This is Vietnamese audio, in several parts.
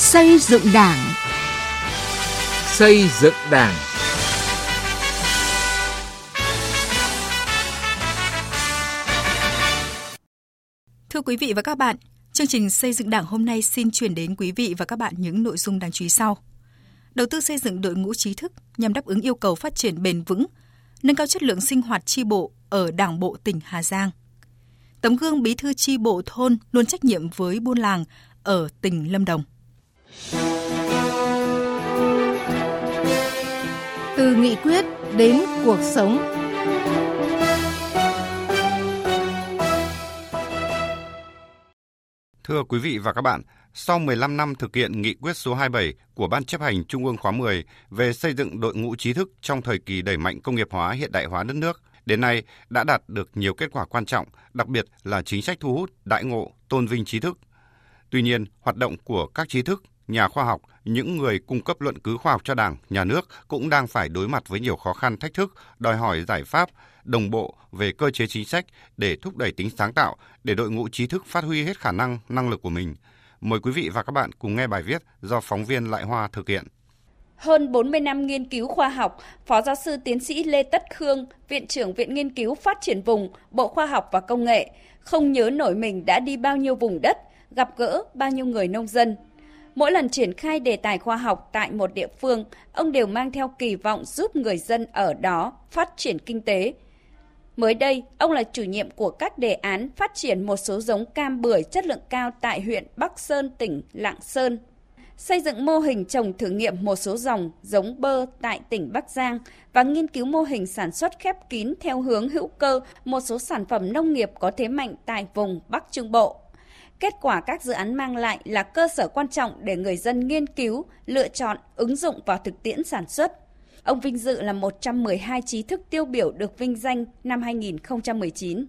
Xây dựng Đảng. Xây dựng Đảng. Thưa quý vị và các bạn, chương trình xây dựng Đảng hôm nay xin chuyển đến quý vị và các bạn những nội dung đáng chú ý sau. Đầu tư xây dựng đội ngũ trí thức nhằm đáp ứng yêu cầu phát triển bền vững, nâng cao chất lượng sinh hoạt tri bộ ở Đảng bộ tỉnh Hà Giang. Tấm gương bí thư tri bộ thôn luôn trách nhiệm với buôn làng ở tỉnh Lâm Đồng. Từ nghị quyết đến cuộc sống. Thưa quý vị và các bạn, sau 15 năm thực hiện nghị quyết số 27 của Ban chấp hành Trung ương khóa 10 về xây dựng đội ngũ trí thức trong thời kỳ đẩy mạnh công nghiệp hóa hiện đại hóa đất nước, đến nay đã đạt được nhiều kết quả quan trọng, đặc biệt là chính sách thu hút, đại ngộ, tôn vinh trí thức. Tuy nhiên, hoạt động của các trí thức, nhà khoa học, những người cung cấp luận cứ khoa học cho Đảng, nhà nước cũng đang phải đối mặt với nhiều khó khăn thách thức, đòi hỏi giải pháp đồng bộ về cơ chế chính sách để thúc đẩy tính sáng tạo để đội ngũ trí thức phát huy hết khả năng, năng lực của mình. Mời quý vị và các bạn cùng nghe bài viết do phóng viên Lại Hoa thực hiện. Hơn 40 năm nghiên cứu khoa học, Phó giáo sư tiến sĩ Lê Tất Khương, Viện trưởng Viện Nghiên cứu Phát triển Vùng, Bộ Khoa học và Công nghệ, không nhớ nổi mình đã đi bao nhiêu vùng đất, gặp gỡ bao nhiêu người nông dân. Mỗi lần triển khai đề tài khoa học tại một địa phương, ông đều mang theo kỳ vọng giúp người dân ở đó phát triển kinh tế. Mới đây, ông là chủ nhiệm của các đề án phát triển một số giống cam bưởi chất lượng cao tại huyện Bắc Sơn, tỉnh Lạng Sơn. Xây dựng mô hình trồng thử nghiệm một số dòng giống bơ tại tỉnh Bắc Giang và nghiên cứu mô hình sản xuất khép kín theo hướng hữu cơ một số sản phẩm nông nghiệp có thế mạnh tại vùng Bắc Trung Bộ. Kết quả các dự án mang lại là cơ sở quan trọng để người dân nghiên cứu, lựa chọn, ứng dụng vào thực tiễn sản xuất. Ông vinh dự là 112 trí thức tiêu biểu được vinh danh năm 2019.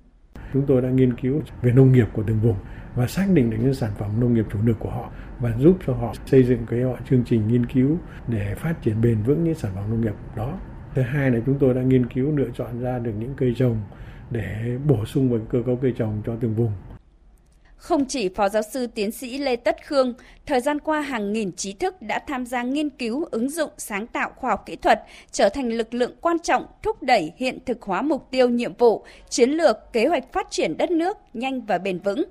Chúng tôi đã nghiên cứu về nông nghiệp của từng vùng và xác định được những sản phẩm nông nghiệp chủ lực của họ và giúp cho họ xây dựng cái họ chương trình nghiên cứu để phát triển bền vững những sản phẩm nông nghiệp đó. Thứ hai là chúng tôi đã nghiên cứu lựa chọn ra được những cây trồng để bổ sung vào cơ cấu cây trồng cho từng vùng không chỉ Phó Giáo sư Tiến sĩ Lê Tất Khương, thời gian qua hàng nghìn trí thức đã tham gia nghiên cứu, ứng dụng, sáng tạo khoa học kỹ thuật, trở thành lực lượng quan trọng thúc đẩy hiện thực hóa mục tiêu nhiệm vụ, chiến lược, kế hoạch phát triển đất nước nhanh và bền vững.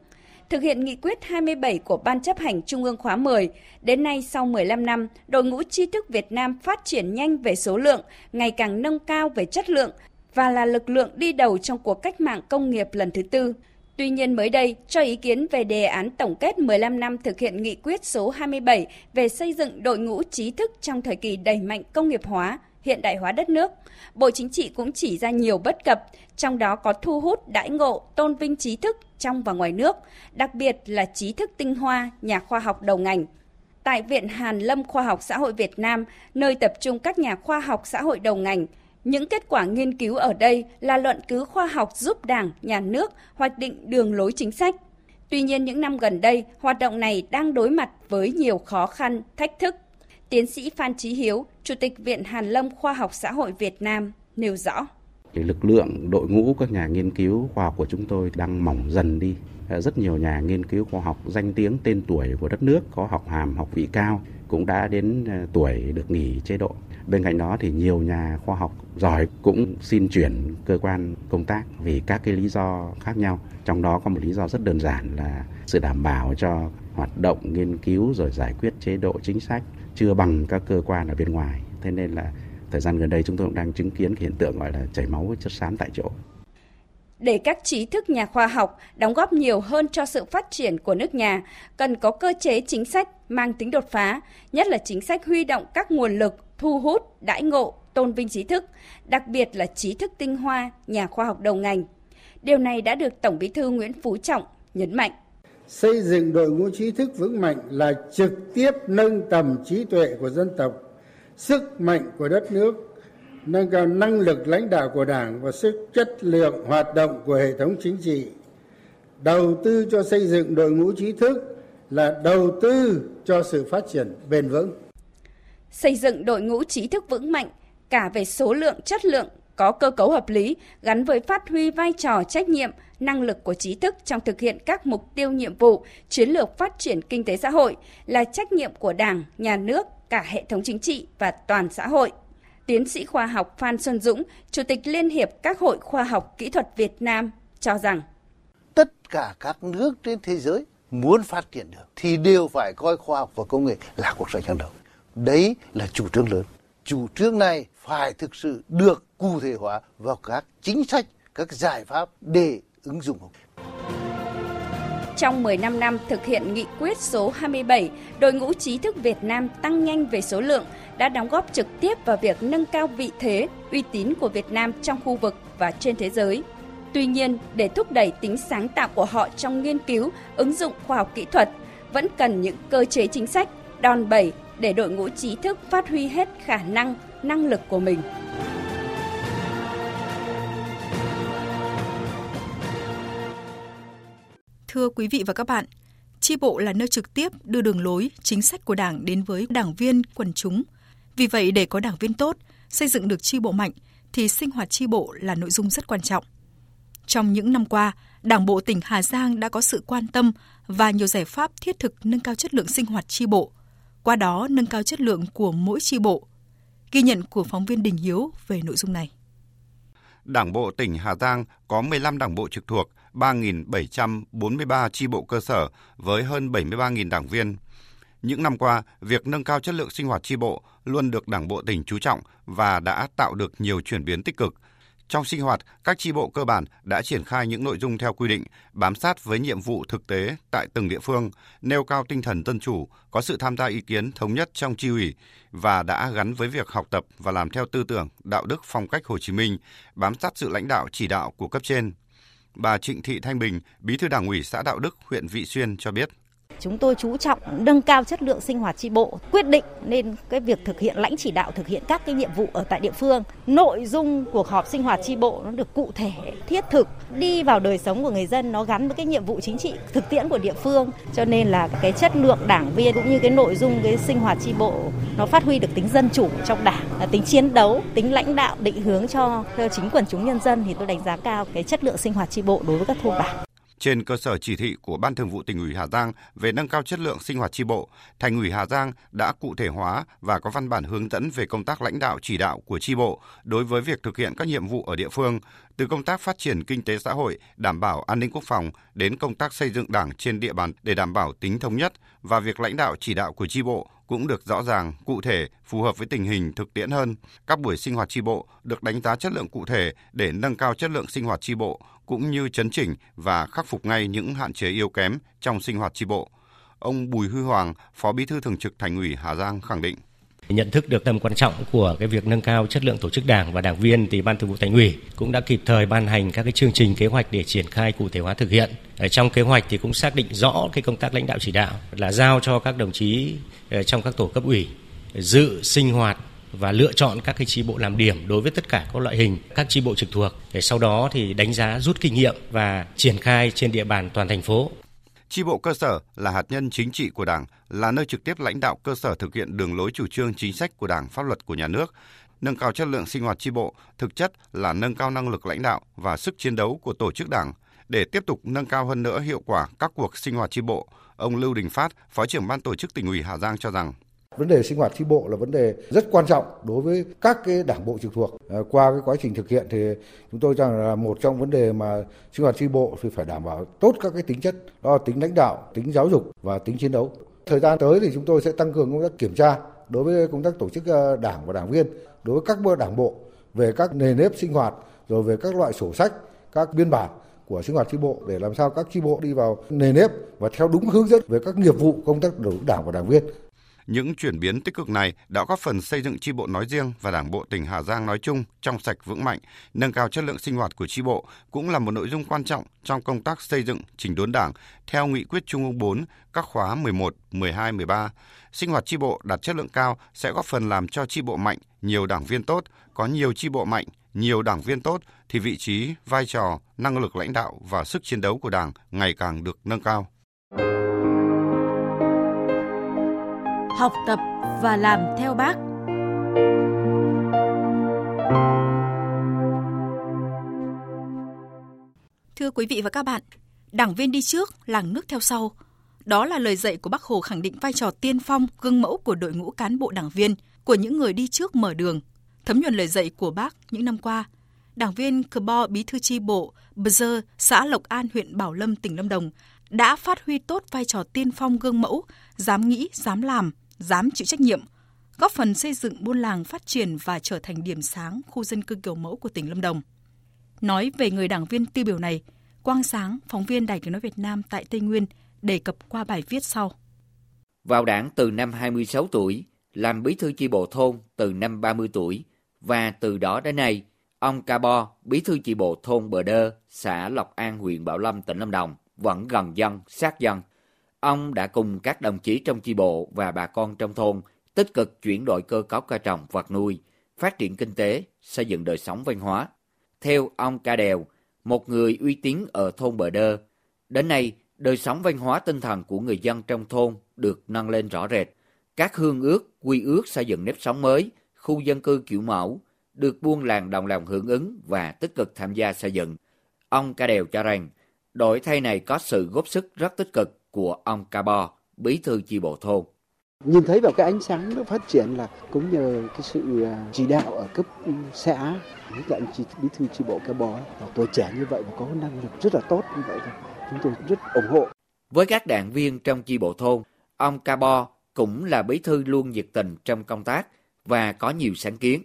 Thực hiện nghị quyết 27 của Ban chấp hành Trung ương khóa 10, đến nay sau 15 năm, đội ngũ trí thức Việt Nam phát triển nhanh về số lượng, ngày càng nâng cao về chất lượng và là lực lượng đi đầu trong cuộc cách mạng công nghiệp lần thứ tư. Tuy nhiên mới đây, cho ý kiến về đề án tổng kết 15 năm thực hiện nghị quyết số 27 về xây dựng đội ngũ trí thức trong thời kỳ đẩy mạnh công nghiệp hóa, hiện đại hóa đất nước, Bộ Chính trị cũng chỉ ra nhiều bất cập, trong đó có thu hút đãi ngộ, tôn vinh trí thức trong và ngoài nước, đặc biệt là trí thức tinh hoa, nhà khoa học đầu ngành. Tại Viện Hàn Lâm Khoa học Xã hội Việt Nam, nơi tập trung các nhà khoa học xã hội đầu ngành, những kết quả nghiên cứu ở đây là luận cứ khoa học giúp Đảng, Nhà nước hoạch định đường lối chính sách. Tuy nhiên những năm gần đây, hoạt động này đang đối mặt với nhiều khó khăn, thách thức. Tiến sĩ Phan Chí Hiếu, Chủ tịch Viện Hàn Lâm Khoa học Xã hội Việt Nam nêu rõ. Lực lượng đội ngũ các nhà nghiên cứu khoa học của chúng tôi đang mỏng dần đi. Rất nhiều nhà nghiên cứu khoa học danh tiếng tên tuổi của đất nước có học hàm học vị cao cũng đã đến à, tuổi được nghỉ chế độ Bên cạnh đó thì nhiều nhà khoa học giỏi cũng xin chuyển cơ quan công tác vì các cái lý do khác nhau. Trong đó có một lý do rất đơn giản là sự đảm bảo cho hoạt động nghiên cứu rồi giải quyết chế độ chính sách chưa bằng các cơ quan ở bên ngoài. Thế nên là thời gian gần đây chúng tôi cũng đang chứng kiến hiện tượng gọi là chảy máu chất xám tại chỗ để các trí thức nhà khoa học đóng góp nhiều hơn cho sự phát triển của nước nhà, cần có cơ chế chính sách mang tính đột phá, nhất là chính sách huy động các nguồn lực thu hút, đãi ngộ, tôn vinh trí thức, đặc biệt là trí thức tinh hoa, nhà khoa học đầu ngành. Điều này đã được Tổng Bí thư Nguyễn Phú Trọng nhấn mạnh. Xây dựng đội ngũ trí thức vững mạnh là trực tiếp nâng tầm trí tuệ của dân tộc, sức mạnh của đất nước, nâng cao năng lực lãnh đạo của Đảng và sức chất lượng hoạt động của hệ thống chính trị. Đầu tư cho xây dựng đội ngũ trí thức là đầu tư cho sự phát triển bền vững xây dựng đội ngũ trí thức vững mạnh cả về số lượng chất lượng có cơ cấu hợp lý gắn với phát huy vai trò trách nhiệm, năng lực của trí thức trong thực hiện các mục tiêu nhiệm vụ, chiến lược phát triển kinh tế xã hội là trách nhiệm của Đảng, Nhà nước, cả hệ thống chính trị và toàn xã hội. Tiến sĩ khoa học Phan Xuân Dũng, Chủ tịch Liên hiệp các hội khoa học kỹ thuật Việt Nam cho rằng tất cả các nước trên thế giới muốn phát triển được thì đều phải coi khoa học và công nghệ là cuộc sống hàng đầu. Đấy là chủ trương lớn. Chủ trương này phải thực sự được cụ thể hóa vào các chính sách, các giải pháp để ứng dụng. Trong 15 năm thực hiện nghị quyết số 27, đội ngũ trí thức Việt Nam tăng nhanh về số lượng đã đóng góp trực tiếp vào việc nâng cao vị thế, uy tín của Việt Nam trong khu vực và trên thế giới. Tuy nhiên, để thúc đẩy tính sáng tạo của họ trong nghiên cứu, ứng dụng khoa học kỹ thuật, vẫn cần những cơ chế chính sách, đòn bẩy để đội ngũ trí thức phát huy hết khả năng, năng lực của mình. Thưa quý vị và các bạn, chi bộ là nơi trực tiếp đưa đường lối, chính sách của Đảng đến với đảng viên, quần chúng. Vì vậy để có đảng viên tốt, xây dựng được chi bộ mạnh thì sinh hoạt chi bộ là nội dung rất quan trọng. Trong những năm qua, Đảng bộ tỉnh Hà Giang đã có sự quan tâm và nhiều giải pháp thiết thực nâng cao chất lượng sinh hoạt chi bộ, qua đó nâng cao chất lượng của mỗi chi bộ. Ghi nhận của phóng viên Đình Hiếu về nội dung này. Đảng bộ tỉnh Hà Giang có 15 đảng bộ trực thuộc, 3.743 chi bộ cơ sở với hơn 73.000 đảng viên. Những năm qua, việc nâng cao chất lượng sinh hoạt chi bộ luôn được Đảng bộ tỉnh chú trọng và đã tạo được nhiều chuyển biến tích cực – trong sinh hoạt, các chi bộ cơ bản đã triển khai những nội dung theo quy định, bám sát với nhiệm vụ thực tế tại từng địa phương, nêu cao tinh thần dân chủ, có sự tham gia ý kiến thống nhất trong chi ủy và đã gắn với việc học tập và làm theo tư tưởng, đạo đức phong cách Hồ Chí Minh, bám sát sự lãnh đạo chỉ đạo của cấp trên. Bà Trịnh Thị Thanh Bình, Bí thư Đảng ủy xã Đạo Đức, huyện Vị Xuyên cho biết. Chúng tôi chú trọng nâng cao chất lượng sinh hoạt tri bộ, quyết định nên cái việc thực hiện lãnh chỉ đạo thực hiện các cái nhiệm vụ ở tại địa phương. Nội dung cuộc họp sinh hoạt tri bộ nó được cụ thể, thiết thực, đi vào đời sống của người dân nó gắn với cái nhiệm vụ chính trị thực tiễn của địa phương. Cho nên là cái chất lượng đảng viên cũng như cái nội dung cái sinh hoạt tri bộ nó phát huy được tính dân chủ trong đảng, tính chiến đấu, tính lãnh đạo định hướng cho chính quần chúng nhân dân thì tôi đánh giá cao cái chất lượng sinh hoạt tri bộ đối với các thôn bản. Trên cơ sở chỉ thị của Ban Thường vụ tỉnh ủy Hà Giang về nâng cao chất lượng sinh hoạt tri bộ, Thành ủy Hà Giang đã cụ thể hóa và có văn bản hướng dẫn về công tác lãnh đạo chỉ đạo của tri bộ đối với việc thực hiện các nhiệm vụ ở địa phương, từ công tác phát triển kinh tế xã hội, đảm bảo an ninh quốc phòng đến công tác xây dựng Đảng trên địa bàn để đảm bảo tính thống nhất và việc lãnh đạo chỉ đạo của tri bộ cũng được rõ ràng, cụ thể, phù hợp với tình hình thực tiễn hơn. Các buổi sinh hoạt tri bộ được đánh giá chất lượng cụ thể để nâng cao chất lượng sinh hoạt tri bộ cũng như chấn chỉnh và khắc phục ngay những hạn chế yếu kém trong sinh hoạt tri bộ. Ông Bùi Huy Hoàng, Phó Bí thư Thường trực Thành ủy Hà Giang khẳng định nhận thức được tầm quan trọng của cái việc nâng cao chất lượng tổ chức đảng và đảng viên thì ban thường vụ thành ủy cũng đã kịp thời ban hành các cái chương trình kế hoạch để triển khai cụ thể hóa thực hiện trong kế hoạch thì cũng xác định rõ cái công tác lãnh đạo chỉ đạo là giao cho các đồng chí ờ, trong các tổ cấp ủy dự sinh hoạt và lựa chọn các cái chi bộ làm điểm đối với tất cả các loại hình các chi bộ trực thuộc để sau đó thì đánh giá rút kinh nghiệm và triển khai trên địa bàn toàn thành phố. Chi bộ cơ sở là hạt nhân chính trị của Đảng, là nơi trực tiếp lãnh đạo cơ sở thực hiện đường lối chủ trương chính sách của Đảng, pháp luật của nhà nước. Nâng cao chất lượng sinh hoạt chi bộ thực chất là nâng cao năng lực lãnh đạo và sức chiến đấu của tổ chức Đảng để tiếp tục nâng cao hơn nữa hiệu quả các cuộc sinh hoạt chi bộ. Ông Lưu Đình Phát, Phó trưởng ban tổ chức tỉnh ủy Hà Giang cho rằng Vấn đề sinh hoạt chi bộ là vấn đề rất quan trọng đối với các cái đảng bộ trực thuộc. À, qua cái quá trình thực hiện thì chúng tôi cho rằng là một trong vấn đề mà sinh hoạt chi bộ thì phải đảm bảo tốt các cái tính chất đó là tính lãnh đạo, tính giáo dục và tính chiến đấu. Thời gian tới thì chúng tôi sẽ tăng cường công tác kiểm tra đối với công tác tổ chức à, đảng và đảng viên, đối với các đảng bộ về các nề nếp sinh hoạt, rồi về các loại sổ sách, các biên bản của sinh hoạt chi bộ để làm sao các chi bộ đi vào nề nếp và theo đúng hướng dẫn về các nghiệp vụ công tác đối đảng và đảng viên. Những chuyển biến tích cực này đã góp phần xây dựng chi bộ nói riêng và Đảng bộ tỉnh Hà Giang nói chung trong sạch vững mạnh, nâng cao chất lượng sinh hoạt của chi bộ cũng là một nội dung quan trọng trong công tác xây dựng chỉnh đốn Đảng theo nghị quyết Trung ương 4 các khóa 11, 12, 13. Sinh hoạt chi bộ đạt chất lượng cao sẽ góp phần làm cho chi bộ mạnh, nhiều đảng viên tốt, có nhiều chi bộ mạnh, nhiều đảng viên tốt thì vị trí, vai trò, năng lực lãnh đạo và sức chiến đấu của Đảng ngày càng được nâng cao. học tập và làm theo bác. Thưa quý vị và các bạn, đảng viên đi trước, làng nước theo sau. Đó là lời dạy của Bác Hồ khẳng định vai trò tiên phong, gương mẫu của đội ngũ cán bộ đảng viên, của những người đi trước mở đường. Thấm nhuần lời dạy của bác những năm qua, đảng viên Cờ Bo Bí thư chi bộ Bờ Dơ, xã Lộc An, huyện Bảo Lâm, tỉnh Lâm Đồng đã phát huy tốt vai trò tiên phong gương mẫu, dám nghĩ, dám làm, dám chịu trách nhiệm, góp phần xây dựng buôn làng phát triển và trở thành điểm sáng khu dân cư kiểu mẫu của tỉnh Lâm Đồng. Nói về người đảng viên tiêu biểu này, Quang Sáng, phóng viên Đài tiếng nói Việt Nam tại Tây Nguyên, đề cập qua bài viết sau. Vào đảng từ năm 26 tuổi, làm bí thư chi bộ thôn từ năm 30 tuổi và từ đó đến nay, ông Ca Bo, bí thư chi bộ thôn Bờ Đơ, xã Lộc An, huyện Bảo Lâm, tỉnh Lâm Đồng, vẫn gần dân, sát dân. Ông đã cùng các đồng chí trong chi bộ và bà con trong thôn tích cực chuyển đổi cơ cấu cây trồng vật nuôi, phát triển kinh tế, xây dựng đời sống văn hóa. Theo ông Ca Đèo, một người uy tín ở thôn Bờ Đơ, đến nay đời sống văn hóa tinh thần của người dân trong thôn được nâng lên rõ rệt. Các hương ước, quy ước xây dựng nếp sống mới, khu dân cư kiểu mẫu, được buôn làng đồng lòng hưởng ứng và tích cực tham gia xây dựng. Ông Ca Đèo cho rằng, đổi thay này có sự góp sức rất tích cực của ông Ca Bo, bí thư chi bộ thôn. Nhìn thấy vào cái ánh sáng nó phát triển là cũng nhờ cái sự à, chỉ đạo ở cấp xã, nhất là anh chị bí thư chi bộ Ca Bo, tuổi trẻ như vậy và có năng lực rất là tốt như vậy chúng tôi rất ủng hộ. Với các đảng viên trong chi bộ thôn, ông Ca Bo cũng là bí thư luôn nhiệt tình trong công tác và có nhiều sáng kiến.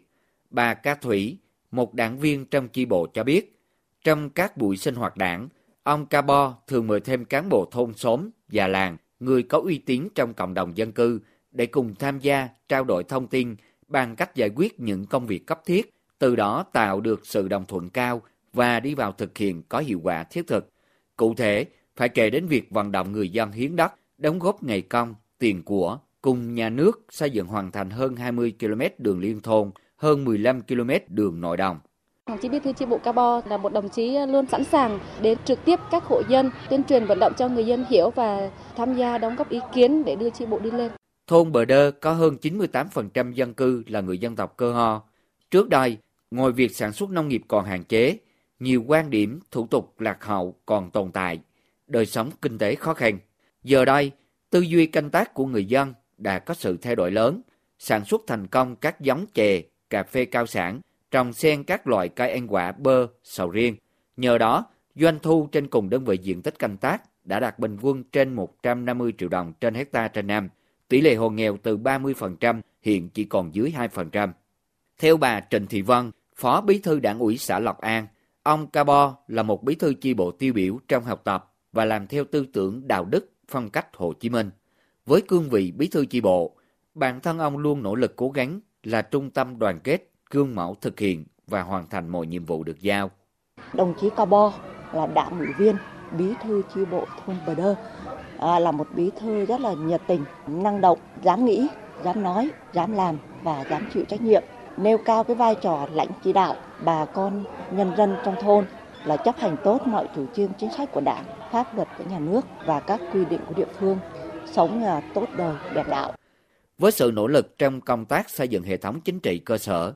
Bà Ca Thủy, một đảng viên trong chi bộ cho biết, trong các buổi sinh hoạt đảng, ông Ca Bo thường mời thêm cán bộ thôn xóm, già làng, người có uy tín trong cộng đồng dân cư để cùng tham gia, trao đổi thông tin bằng cách giải quyết những công việc cấp thiết, từ đó tạo được sự đồng thuận cao và đi vào thực hiện có hiệu quả thiết thực. Cụ thể, phải kể đến việc vận động người dân hiến đất, đóng góp ngày công, tiền của, cùng nhà nước xây dựng hoàn thành hơn 20 km đường liên thôn, hơn 15 km đường nội đồng. Đồng chí Bí thư chi bộ Ca Bo là một đồng chí luôn sẵn sàng đến trực tiếp các hộ dân, tuyên truyền vận động cho người dân hiểu và tham gia đóng góp ý kiến để đưa chi bộ đi lên. Thôn Bờ Đơ có hơn 98% dân cư là người dân tộc cơ ho. Trước đây, ngoài việc sản xuất nông nghiệp còn hạn chế, nhiều quan điểm, thủ tục lạc hậu còn tồn tại, đời sống kinh tế khó khăn. Giờ đây, tư duy canh tác của người dân đã có sự thay đổi lớn, sản xuất thành công các giống chè, cà phê cao sản, trồng xen các loại cây ăn quả bơ, sầu riêng. Nhờ đó, doanh thu trên cùng đơn vị diện tích canh tác đã đạt bình quân trên 150 triệu đồng trên hecta trên năm. Tỷ lệ hộ nghèo từ 30% hiện chỉ còn dưới 2%. Theo bà Trịnh Thị Vân, Phó Bí thư Đảng ủy xã Lộc An, ông Cabo là một bí thư chi bộ tiêu biểu trong học tập và làm theo tư tưởng đạo đức phong cách Hồ Chí Minh. Với cương vị bí thư chi bộ, bản thân ông luôn nỗ lực cố gắng là trung tâm đoàn kết, gương mẫu thực hiện và hoàn thành mọi nhiệm vụ được giao. Đồng chí cao bo là đảng ủy viên, bí thư chi bộ thôn Bờ Đơ, à, là một bí thư rất là nhiệt tình, năng động, dám nghĩ, dám nói, dám làm và dám chịu trách nhiệm, nêu cao cái vai trò lãnh chỉ đạo bà con nhân dân trong thôn là chấp hành tốt mọi chủ trương chính sách của đảng, pháp luật của nhà nước và các quy định của địa phương, sống à, tốt đời, đẹp đạo. Với sự nỗ lực trong công tác xây dựng hệ thống chính trị cơ sở,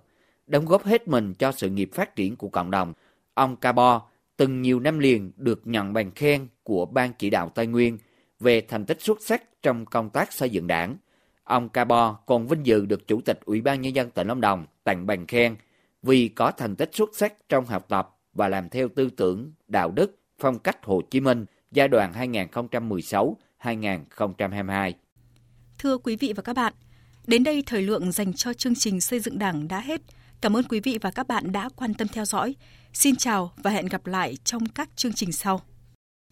đóng góp hết mình cho sự nghiệp phát triển của cộng đồng, ông Cabo từng nhiều năm liền được nhận bằng khen của Ban chỉ đạo Tây Nguyên về thành tích xuất sắc trong công tác xây dựng đảng. Ông Cabo còn vinh dự được Chủ tịch Ủy ban Nhân dân tỉnh Lâm Đồng tặng bằng khen vì có thành tích xuất sắc trong học tập và làm theo tư tưởng, đạo đức, phong cách Hồ Chí Minh giai đoạn 2016. 2022. Thưa quý vị và các bạn, đến đây thời lượng dành cho chương trình xây dựng Đảng đã hết. Cảm ơn quý vị và các bạn đã quan tâm theo dõi. Xin chào và hẹn gặp lại trong các chương trình sau.